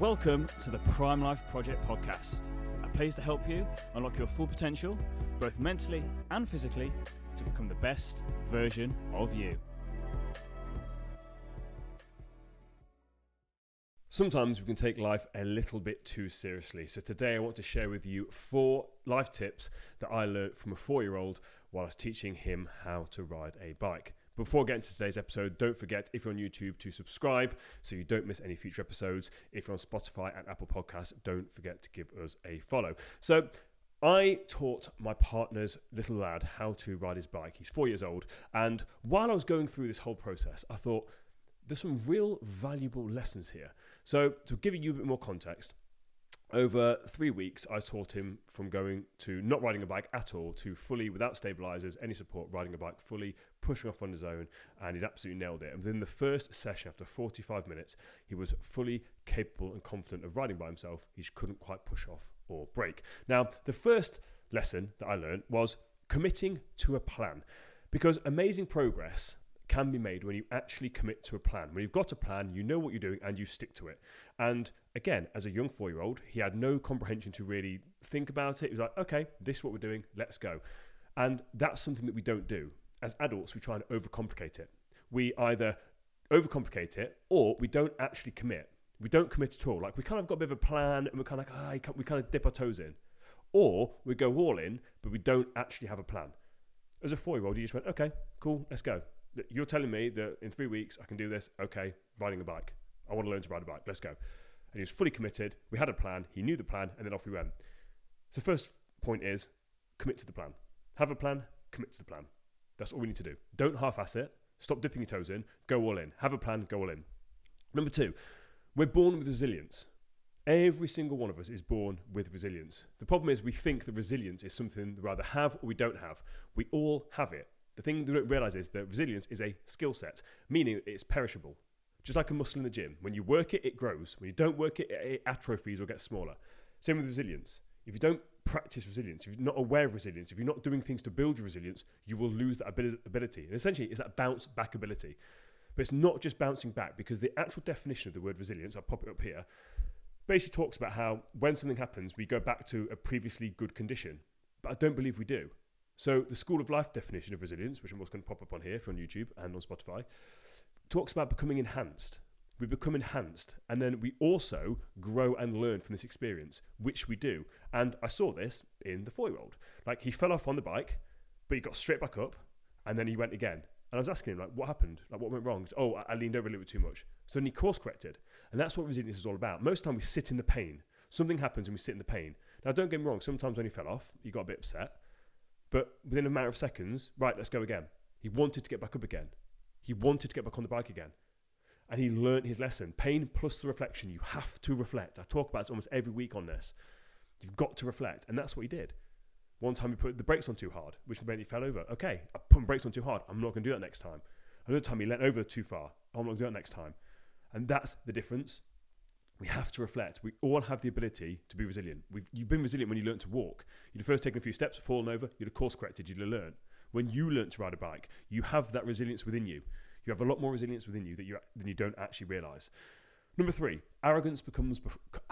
Welcome to the Prime Life Project podcast, a place to help you unlock your full potential, both mentally and physically, to become the best version of you. Sometimes we can take life a little bit too seriously. So today I want to share with you four life tips that I learned from a four year old while I was teaching him how to ride a bike. Before getting to today's episode, don't forget if you're on YouTube to subscribe so you don't miss any future episodes. If you're on Spotify and Apple Podcasts, don't forget to give us a follow. So, I taught my partner's little lad how to ride his bike. He's four years old. And while I was going through this whole process, I thought there's some real valuable lessons here. So, to give you a bit more context, over three weeks, I taught him from going to not riding a bike at all to fully, without stabilizers, any support, riding a bike fully, pushing off on his own, and he'd absolutely nailed it. And within the first session, after 45 minutes, he was fully capable and confident of riding by himself. He just couldn't quite push off or brake. Now, the first lesson that I learned was committing to a plan, because amazing progress can be made when you actually commit to a plan. When you've got a plan, you know what you're doing and you stick to it. And again, as a young four year old, he had no comprehension to really think about it. He was like, okay, this is what we're doing, let's go. And that's something that we don't do. As adults, we try and overcomplicate it. We either overcomplicate it or we don't actually commit. We don't commit at all. Like we kind of got a bit of a plan and we're kind of like, ah, we kind of dip our toes in. Or we go all in, but we don't actually have a plan. As a four year old, you just went, okay, cool, let's go you're telling me that in three weeks I can do this. Okay, riding a bike. I want to learn to ride a bike. Let's go. And he was fully committed. We had a plan. He knew the plan, and then off we went. So first point is commit to the plan. Have a plan. Commit to the plan. That's all we need to do. Don't half-ass it. Stop dipping your toes in. Go all in. Have a plan. Go all in. Number two, we're born with resilience. Every single one of us is born with resilience. The problem is we think that resilience is something we either have or we don't have. We all have it. The thing they don't realize is that resilience is a skill set, meaning it's perishable. Just like a muscle in the gym. When you work it, it grows. When you don't work it, it atrophies or gets smaller. Same with resilience. If you don't practice resilience, if you're not aware of resilience, if you're not doing things to build your resilience, you will lose that ability. And essentially, it's that bounce back ability. But it's not just bouncing back because the actual definition of the word resilience, I'll pop it up here, basically talks about how when something happens, we go back to a previously good condition. But I don't believe we do. So the School of Life definition of resilience, which I'm also going to pop up on here for on YouTube and on Spotify, talks about becoming enhanced. We become enhanced, and then we also grow and learn from this experience, which we do. And I saw this in the four-year-old. Like he fell off on the bike, but he got straight back up, and then he went again. And I was asking him, like, what happened? Like, what went wrong? Said, oh, I leaned over a little bit too much. So then he course corrected. And that's what resilience is all about. Most of the time we sit in the pain. Something happens and we sit in the pain. Now, don't get me wrong, sometimes when he fell off, he got a bit upset. But within a matter of seconds, right, let's go again. He wanted to get back up again. He wanted to get back on the bike again. And he learnt his lesson. Pain plus the reflection. You have to reflect. I talk about it almost every week on this. You've got to reflect. And that's what he did. One time he put the brakes on too hard, which meant he fell over. Okay, I put brakes on too hard. I'm not going to do that next time. Another time he leant over too far. I'm not going to do that next time. And that's the difference we have to reflect. We all have the ability to be resilient. We've, you've been resilient when you learned to walk. You'd have first taken a few steps, fallen over, you'd have course corrected, you'd have learned. When you learn to ride a bike, you have that resilience within you. You have a lot more resilience within you that you, than you don't actually realize. Number three, arrogance becomes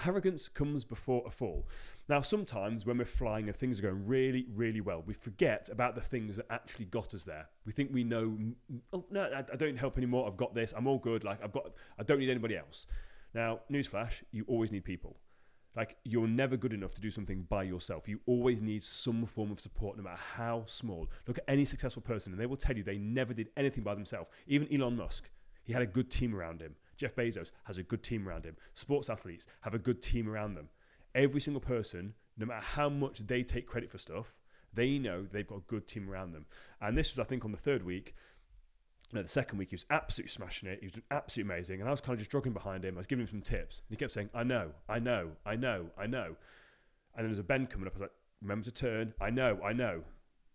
arrogance comes before a fall. Now, sometimes when we're flying and things are going really, really well, we forget about the things that actually got us there. We think we know. Oh no, I, I don't help anymore. I've got this. I'm all good. Like I've got. I don't need anybody else. Now, newsflash, you always need people. Like, you're never good enough to do something by yourself. You always need some form of support, no matter how small. Look at any successful person, and they will tell you they never did anything by themselves. Even Elon Musk, he had a good team around him. Jeff Bezos has a good team around him. Sports athletes have a good team around them. Every single person, no matter how much they take credit for stuff, they know they've got a good team around them. And this was, I think, on the third week no, the second week he was absolutely smashing it. He was doing absolutely amazing, and I was kind of just jogging behind him. I was giving him some tips, and he kept saying, "I know, I know, I know, I know." And then there was a bend coming up. I was like, "Remember to turn." I know, I know.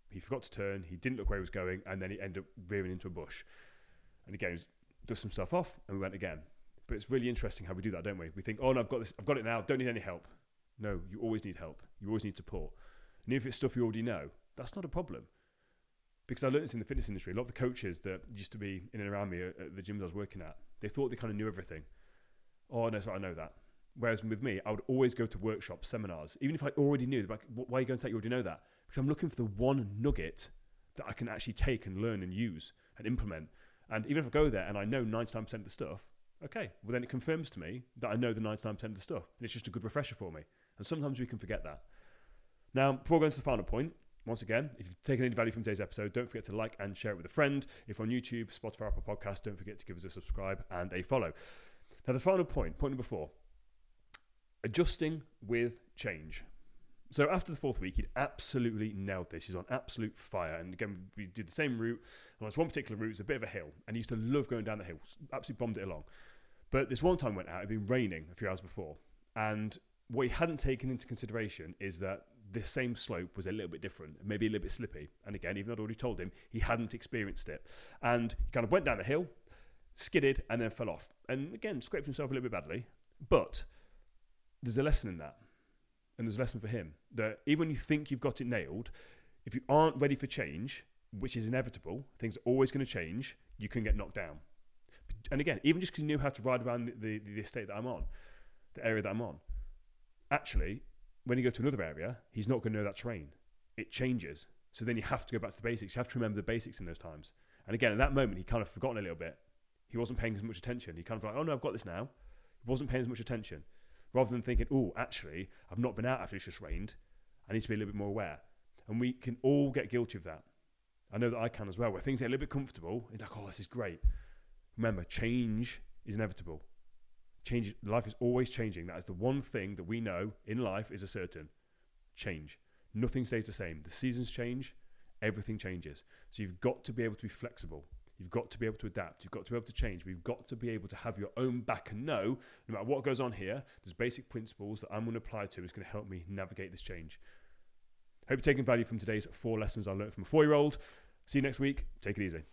He forgot to turn. He didn't look where he was going, and then he ended up veering into a bush. And again, he dust some stuff off, and we went again. But it's really interesting how we do that, don't we? We think, "Oh no, I've got this. I've got it now. Don't need any help." No, you always need help. You always need support. And even if it's stuff you already know, that's not a problem because I learned this in the fitness industry. A lot of the coaches that used to be in and around me at the gyms I was working at, they thought they kind of knew everything. Oh, no, so I know that. Whereas with me, I would always go to workshops, seminars, even if I already knew. Like, why are you going to take? You already know that because I'm looking for the one nugget that I can actually take and learn and use and implement. And even if I go there and I know 99% of the stuff, okay, well then it confirms to me that I know the 99% of the stuff. And it's just a good refresher for me. And sometimes we can forget that. Now, before going to the final point, once again, if you've taken any value from today's episode, don't forget to like and share it with a friend. If on YouTube, Spotify, Apple Podcast, don't forget to give us a subscribe and a follow. Now, the final point, point number four, adjusting with change. So after the fourth week, he'd absolutely nailed this. He's on absolute fire. And again, we did the same route. And on this one particular route, it's a bit of a hill. And he used to love going down the hill. Absolutely bombed it along. But this one time went out, it had been raining a few hours before. And what he hadn't taken into consideration is that this same slope was a little bit different, maybe a little bit slippy. And again, even I'd already told him, he hadn't experienced it. And he kind of went down the hill, skidded, and then fell off. And again, scraped himself a little bit badly. But there's a lesson in that. And there's a lesson for him that even when you think you've got it nailed, if you aren't ready for change, which is inevitable, things are always going to change, you can get knocked down. And again, even just because you knew how to ride around the, the, the estate that I'm on, the area that I'm on, actually, when you go to another area, he's not going to know that terrain. It changes. So then you have to go back to the basics. You have to remember the basics in those times. And again, at that moment, he kind of forgotten a little bit. He wasn't paying as much attention. He kind of like, oh no, I've got this now. He wasn't paying as much attention. Rather than thinking, oh, actually, I've not been out after it's just rained. I need to be a little bit more aware. And we can all get guilty of that. I know that I can as well, where things get a little bit comfortable. It's like, oh, this is great. Remember, change is inevitable. Change, life is always changing. That is the one thing that we know in life is a certain change. Nothing stays the same. The seasons change, everything changes. So you've got to be able to be flexible. You've got to be able to adapt. You've got to be able to change. We've got to be able to have your own back and know, no matter what goes on here, there's basic principles that I'm going to apply to is going to help me navigate this change. Hope you're taking value from today's four lessons I learned from a four year old. See you next week. Take it easy.